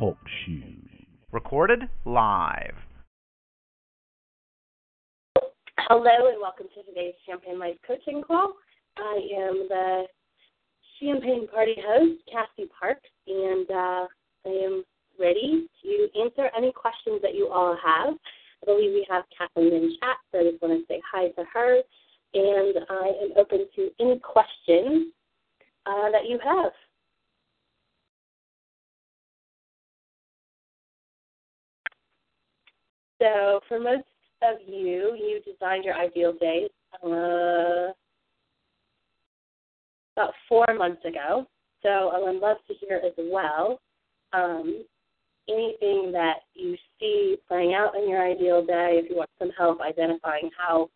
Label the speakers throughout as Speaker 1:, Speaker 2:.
Speaker 1: Talk shoes. Recorded live.
Speaker 2: Hello and welcome to today's Champagne Life Coaching Call. I am the Champagne Party host, Cassie Parks, and uh, I am ready to answer any questions that you all have. I believe we have Kathleen in chat, so I just want to say hi to her, and I am open to any questions uh, that you have. So, for most of you, you designed your ideal day uh, about four months ago. So, I would love to hear as well um, anything that you see playing out in your ideal day. If you want some help identifying how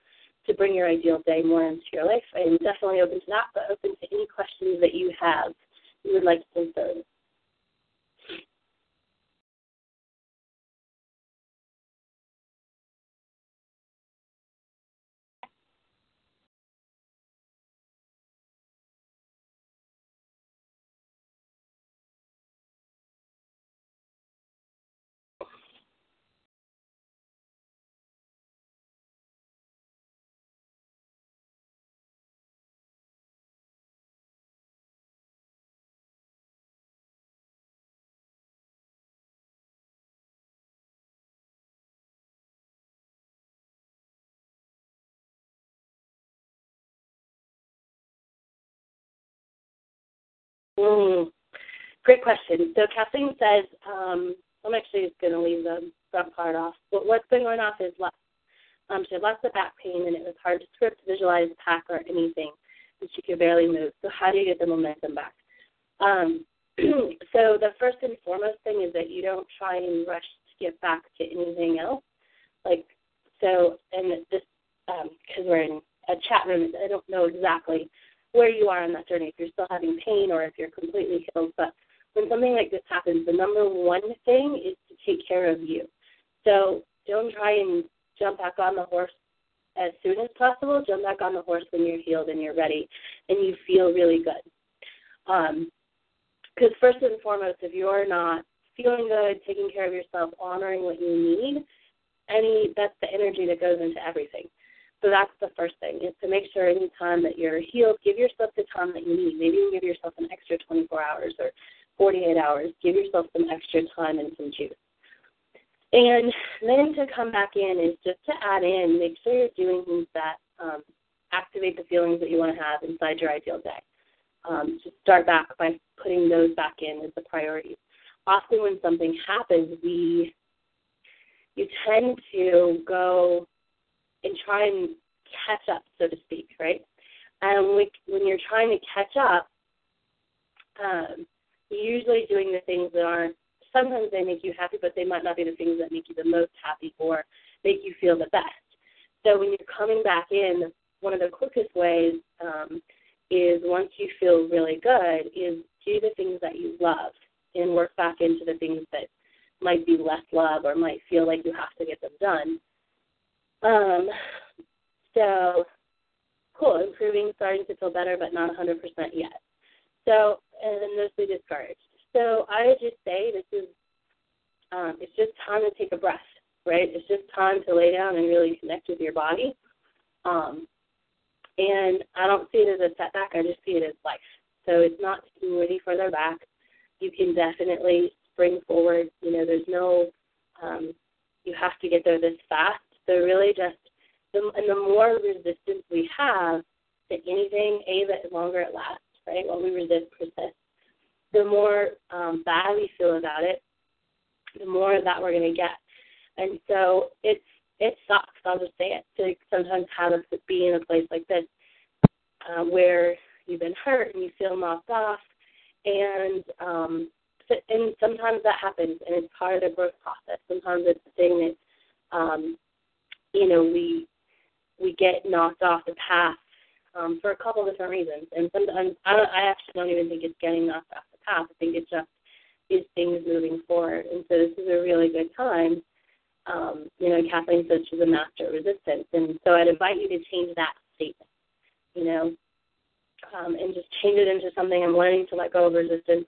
Speaker 2: to bring your ideal day more into your life, I'm definitely open to that, but open to any questions that you have you would like to consider. Mm, great question. So Kathleen says, um, I'm actually just going to leave the front part off. But what's been going off is. Um, she had lots of back pain, and it was hard to script, visualize, pack, or anything. And she could barely move. So how do you get the momentum back? Um, so the first and foremost thing is that you don't try and rush to get back to anything else. Like so, and this because um, we're in a chat room, I don't know exactly where you are on that journey, if you're still having pain or if you're completely healed. But when something like this happens, the number one thing is to take care of you. So don't try and jump back on the horse as soon as possible. Jump back on the horse when you're healed and you're ready and you feel really good. Because um, first and foremost, if you're not feeling good, taking care of yourself, honoring what you need, any that's the energy that goes into everything. So that's the first thing is to make sure any time that you're healed, give yourself the time that you need. Maybe you give yourself an extra 24 hours or 48 hours. Give yourself some extra time and some juice. And then to come back in is just to add in, make sure you're doing things that um, activate the feelings that you want to have inside your ideal day. Um, just start back by putting those back in as the priorities. Often when something happens, we you tend to go and try and catch up, so to speak, right? And we, when you're trying to catch up, um, you're usually doing the things that aren't. Sometimes they make you happy, but they might not be the things that make you the most happy or make you feel the best. So when you're coming back in, one of the quickest ways um, is once you feel really good, is do the things that you love and work back into the things that might be less love or might feel like you have to get them done um, so, cool, improving, starting to feel better, but not 100% yet. So, and then mostly discouraged. So I just say this is, um, it's just time to take a breath, right? It's just time to lay down and really connect with your body. Um, and I don't see it as a setback, I just see it as life. So it's not taking any further back. You can definitely spring forward. You know, there's no, um, you have to get there this fast. So really just the and the more resistance we have to anything, a the longer it lasts, right? What we resist persists. The more um, bad we feel about it, the more of that we're going to get. And so it's it sucks. I'll just say it to sometimes have us be in a place like this uh, where you've been hurt and you feel knocked off, and um, and sometimes that happens, and it's part of the growth process. Sometimes it's the thing that um, you know we we get knocked off the path um, for a couple of different reasons, and sometimes I, don't, I actually don't even think it's getting knocked off the path. I think it's just these things moving forward, and so this is a really good time. Um, you know, Kathleen said she's a master of resistance, and so I'd invite you to change that statement. You know, um, and just change it into something. I'm learning to let go of resistance.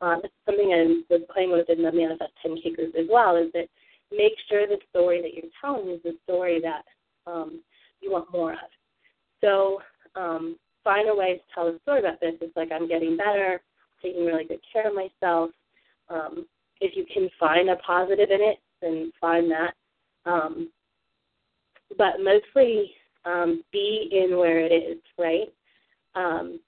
Speaker 2: Uh, this is something I was playing with in the Manifest 10K group as well. Is that make sure the story that you're telling is the story that um, you want more of. So um, find a way to tell a story about this. It's like I'm getting better, taking really good care of myself. Um, if you can find a positive in it, then find that. Um, but mostly um, be in where it is, right? um,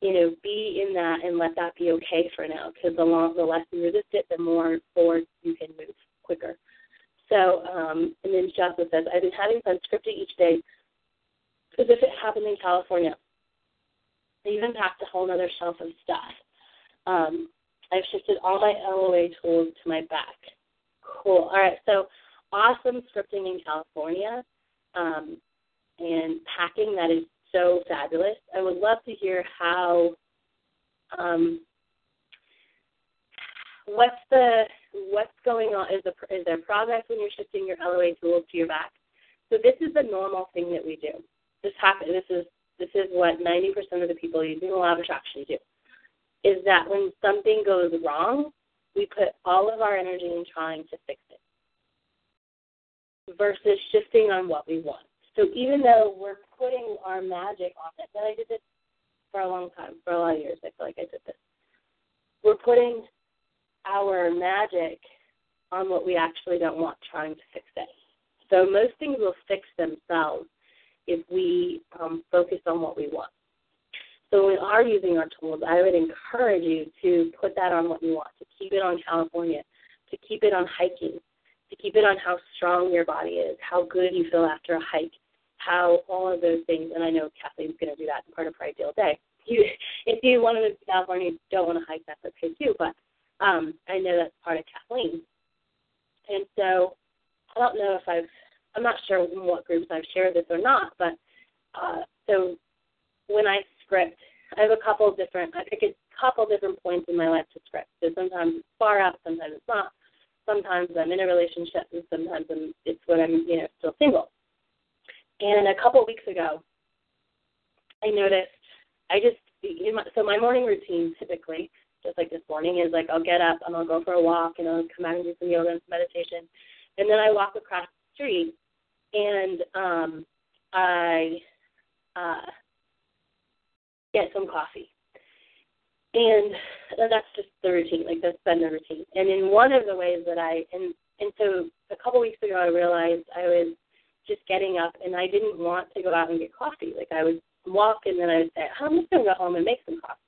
Speaker 2: you know, be in that and let that be okay for now. Because the the less you resist it, the more forward you can move quicker. So, um, and then Jocelyn says, I've been having fun scripting each day as if it happened in California. I even packed a whole other shelf of stuff. Um, I've shifted all my LOA tools to my back. Cool. All right. So awesome scripting in California um, and packing. That is so fabulous. I would love to hear how um, what's the what's going on is, the, is there progress when you're shifting your LOA tools to your back? So this is the normal thing that we do. This happen. This is this is what 90% of the people using the law of attraction do. Is that when something goes wrong, we put all of our energy in trying to fix it versus shifting on what we want. So even though we're putting our magic on it, and I did this for a long time, for a lot of years, I feel like I did this. We're putting our magic on what we actually don't want, trying to fix it. So most things will fix themselves if we um, focus on what we want. So when we are using our tools, I would encourage you to put that on what you want, to keep it on California, to keep it on hiking, to keep it on how strong your body is, how good you feel after a hike, how all of those things, and I know Kathleen's going to do that in part of her ideal day. You, if you want to move to California, you don't want to hike, that's okay too. But um, I know that's part of Kathleen. And so I don't know if I've, I'm not sure in what groups I've shared this or not, but uh, so when I script, I have a couple of different, I pick a couple different points in my life to script. So sometimes it's far out, sometimes it's not. Sometimes I'm in a relationship, and sometimes I'm, it's when I'm, you know, still single. And a couple of weeks ago, I noticed I just so my morning routine typically, morning, is like I'll get up and I'll go for a walk and I'll come out and do some yoga and some meditation, and then I walk across the street and um, I uh, get some coffee. And that's just the routine, like that's been the routine. And in one of the ways that I and and so a couple weeks ago I realized I was just getting up and I didn't want to go out and get coffee. Like I would walk and then I would say, I'm just gonna go home and make some coffee.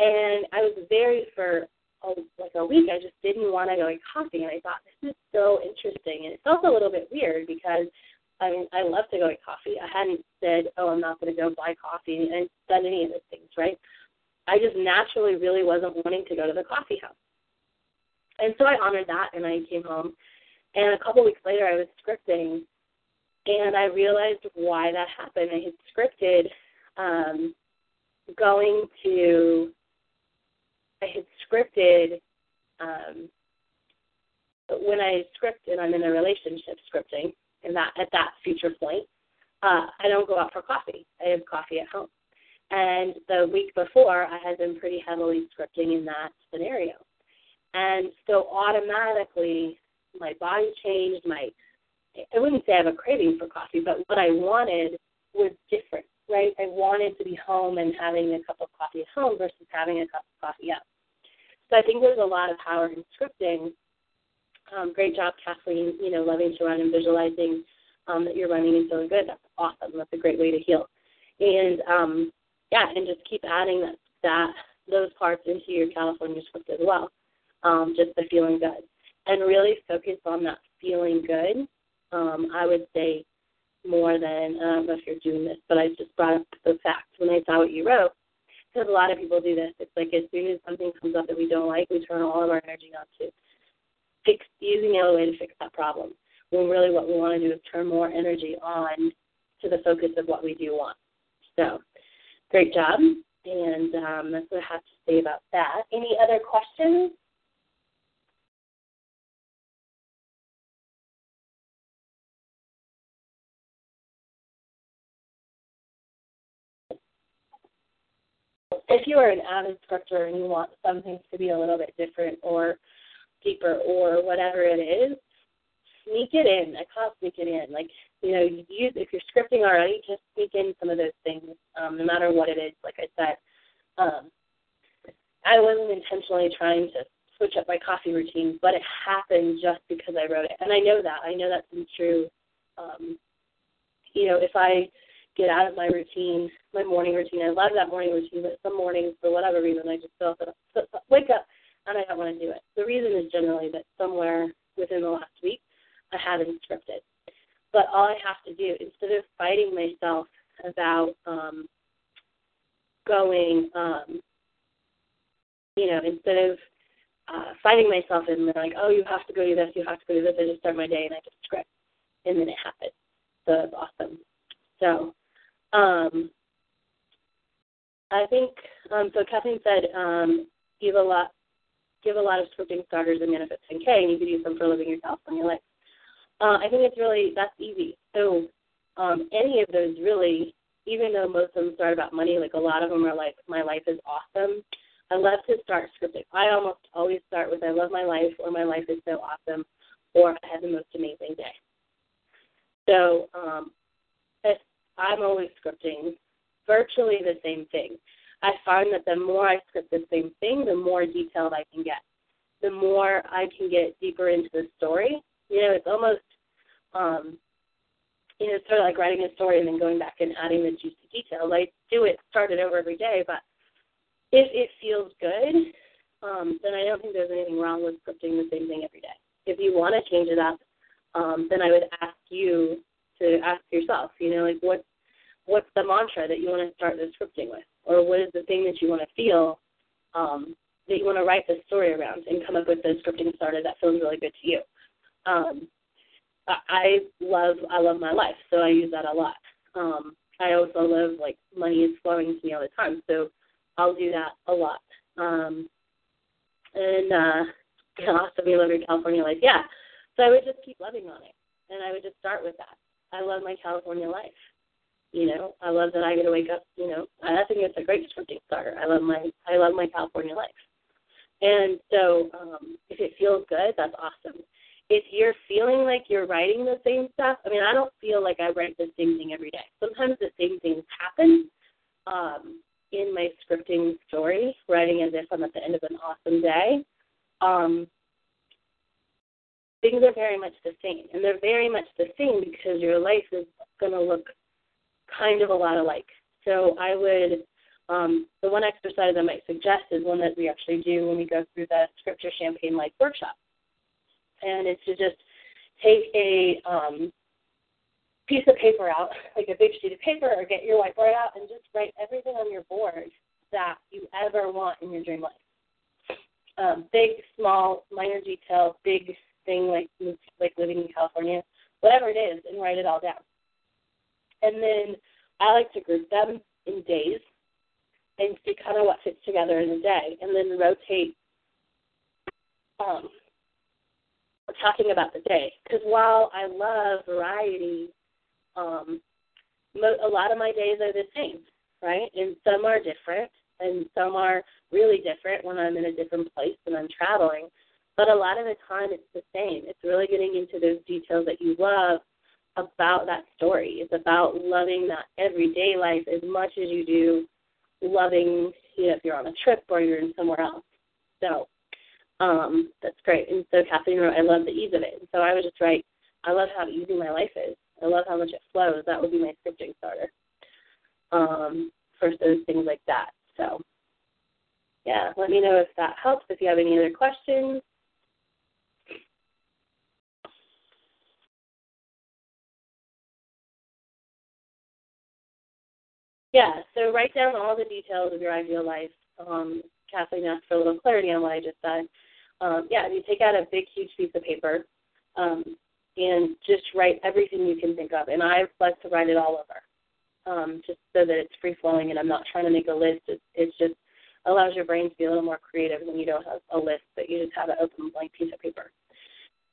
Speaker 2: And I was very for a, like a week. I just didn't want to go get coffee, and I thought this is so interesting. And it felt a little bit weird because I mean I love to go get coffee. I hadn't said, oh, I'm not going to go buy coffee and done any of those things, right? I just naturally really wasn't wanting to go to the coffee house. And so I honored that, and I came home. And a couple weeks later, I was scripting and I realized why that happened. I had scripted um, going to, I had scripted um, when I script and I'm in a relationship scripting, and that at that future point, uh, I don't go out for coffee. I have coffee at home. And the week before, I had been pretty heavily scripting in that scenario. And so automatically, my body changed, my I wouldn't say I have a craving for coffee, but what I wanted was different, right? I wanted to be home and having a cup of coffee at home versus having a cup of coffee out. So I think there's a lot of power in scripting. Um, great job, Kathleen, you know, loving to run and visualizing um, that you're running and feeling good. That's awesome. That's a great way to heal. And um, yeah, and just keep adding that, that those parts into your California script as well. Um, just the feeling good. And really focus on that feeling good um, I would say more than I don't know if you're doing this, but I just brought up the fact when I saw what you wrote because a lot of people do this. It's like as soon as something comes up that we don't like, we turn all of our energy on to fix using way to fix that problem. When really what we want to do is turn more energy on to the focus of what we do want. So, great job. And um, that's what I have to say about that. Any other questions? If you are an avid scripter and you want something to be a little bit different or deeper or whatever it is, sneak it in. I call it sneak it in. Like, you know, use if you're scripting already, just sneak in some of those things, um, no matter what it is. Like I said, um, I wasn't intentionally trying to switch up my coffee routine, but it happened just because I wrote it, and I know that. I know that's been true. Um, you know, if I get out of my routine, my morning routine, I love that morning routine, but some mornings, for whatever reason, I just feel that wake up and I don't want to do it. The reason is generally that somewhere within the last week, I haven't scripted. But all I have to do, instead of fighting myself about um, going, um, you know, instead of uh, fighting myself and like, oh, you have to go do this, you have to go do this, I just start my day and I just script, and then it happens. So it's awesome. So, um, I think um, so. Kathleen said um, give a lot, give a lot of scripting starters and Manifest 10K, and you could use them for living yourself your life. Uh, I think it's really that's easy. So um, any of those really, even though most of them start about money, like a lot of them are like my life is awesome. I love to start scripting. I almost always start with I love my life or my life is so awesome or I had the most amazing day. So um, I'm always scripting virtually the same thing. I find that the more I script the same thing, the more detailed I can get. The more I can get deeper into the story. You know, it's almost um you know, sort of like writing a story and then going back and adding the juicy details. I do it, start it over every day, but if it feels good, um, then I don't think there's anything wrong with scripting the same thing every day. If you want to change it up, um, then I would ask you to ask yourself, you know, like what what's the mantra that you want to start the scripting with, or what is the thing that you want to feel um, that you want to write the story around, and come up with the scripting starter that feels really good to you. Um, I love I love my life, so I use that a lot. Um, I also love like money is flowing to me all the time, so I'll do that a lot. Um, and uh, also be living California life, yeah. So I would just keep loving on it, and I would just start with that. I love my California life. You know, I love that I get to wake up. You know, I think it's a great scripting starter. I love my I love my California life, and so um, if it feels good, that's awesome. If you're feeling like you're writing the same stuff, I mean, I don't feel like I write the same thing every day. Sometimes the same things happen um, in my scripting story, writing as if I'm at the end of an awesome day. Um, things are very much the same. And they're very much the same because your life is going to look kind of a lot alike. So I would, um, the one exercise I might suggest is one that we actually do when we go through the Script Your Champagne Life workshop. And it's to just take a um, piece of paper out, like a big sheet of paper, or get your whiteboard out and just write everything on your board that you ever want in your dream life. Um, big, small, minor detail, big thing like like living in California, whatever it is, and write it all down. And then Group them in days and see kind of what fits together in a day, and then rotate um, talking about the day. Because while I love variety, um, mo- a lot of my days are the same, right? And some are different, and some are really different when I'm in a different place and I'm traveling. But a lot of the time, it's the same. It's really getting into those details that you love about that story. It's about loving that everyday life as much as you do loving, you know, if you're on a trip or you're in somewhere else. So um, that's great. And so Kathleen wrote, I love the ease of it. And so I would just write, I love how easy my life is. I love how much it flows. That would be my scripting starter um, for those things like that. So, yeah, let me know if that helps. If you have any other questions, Yeah, so write down all the details of your ideal life. Um, Kathleen asked for a little clarity on what I just said. Um, yeah, you take out a big, huge piece of paper um, and just write everything you can think of. And I like to write it all over, um, just so that it's free flowing. And I'm not trying to make a list. It, just allows your brain to be a little more creative when you don't have a list, but you just have an open blank piece of paper.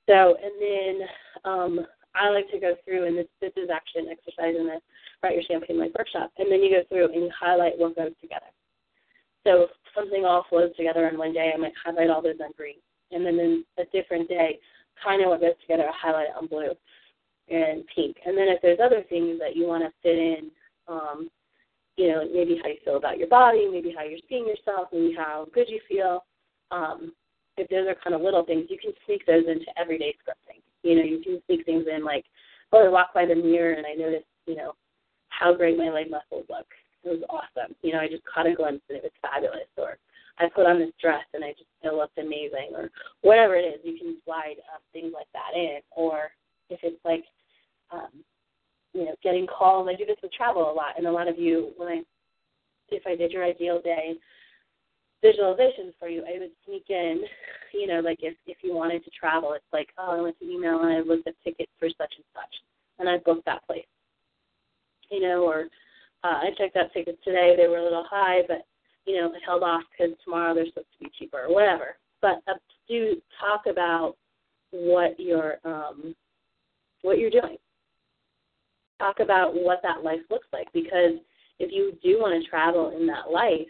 Speaker 2: So, and then um, I like to go through, and this this is actually an exercise in the Write Your Champagne Life workshop, and then you go through and you highlight what goes together. So if something all flows together in one day, I might highlight all those on green, and then in a different day, kind of what goes together, I highlight it on blue and pink. And then if there's other things that you want to fit in, um, you know, maybe how you feel about your body, maybe how you're seeing yourself, maybe how good you feel. Um, if those are kind of little things, you can sneak those into everyday scripting. You know, you can sneak things in like, oh, I walk by the mirror and I notice, you know, how great my leg muscles look. It was awesome. You know, I just caught a glimpse and it was fabulous. Or I put on this dress and I just it looked amazing. Or whatever it is, you can slide um, things like that in. Or if it's like, um, you know, getting calls. I do this with travel a lot, and a lot of you, when I, if I did your ideal day visualizations for you, I would sneak in, you know, like if if you wanted to travel, it's like, oh, I went to email and I looked at tickets for such and such, and I booked that place, you know, or uh, I checked out tickets today, they were a little high, but you know, I held off because tomorrow they're supposed to be cheaper or whatever. But uh, do talk about what you're um, what you're doing. Talk about what that life looks like because if you do want to travel in that life,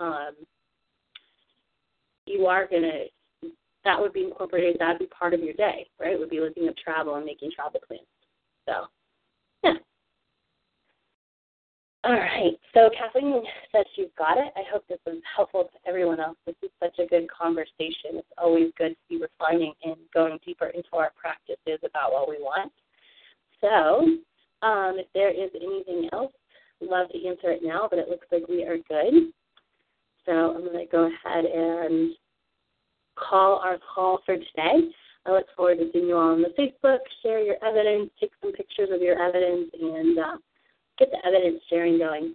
Speaker 2: um, you are going to, that would be incorporated, that would be part of your day, right? Would be looking at travel and making travel plans. So, yeah. All right. So Kathleen says you've got it. I hope this was helpful to everyone else. This is such a good conversation. It's always good to be refining and going deeper into our practices about what we want. So, um, if there is anything else, love to answer it now, but it looks like we are good. So I'm going to go ahead and call our call for today. I look forward to seeing you all on the Facebook. Share your evidence, take some pictures of your evidence, and uh, get the evidence sharing going.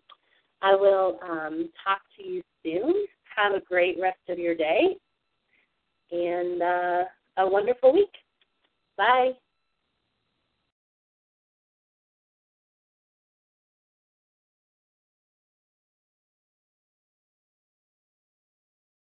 Speaker 2: I will um, talk to you soon. Have a great rest of your day and uh, a wonderful week. Bye.